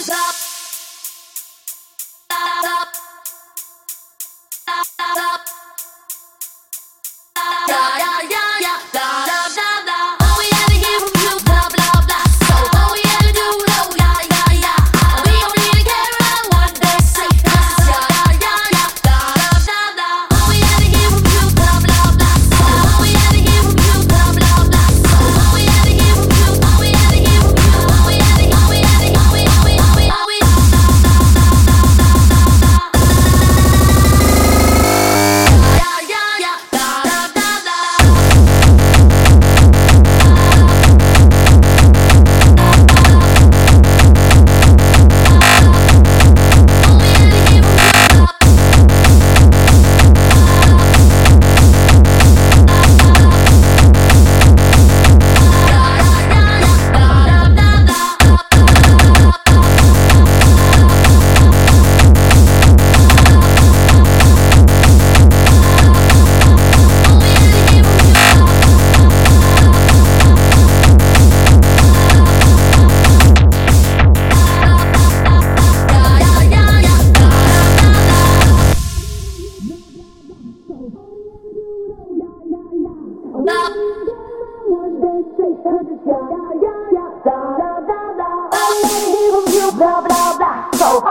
stop. Blah blah blah, so